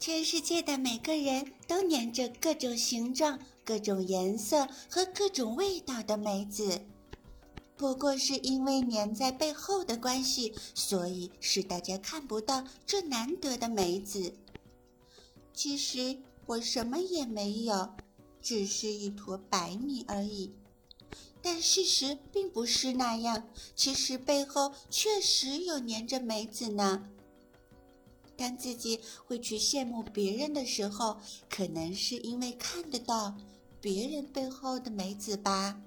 全世界的每个人都粘着各种形状、各种颜色和各种味道的梅子，不过是因为粘在背后的关系，所以使大家看不到这难得的梅子。其实我什么也没有，只是一坨白米而已。但事实并不是那样，其实背后确实有粘着梅子呢。当自己会去羡慕别人的时候，可能是因为看得到别人背后的美子吧。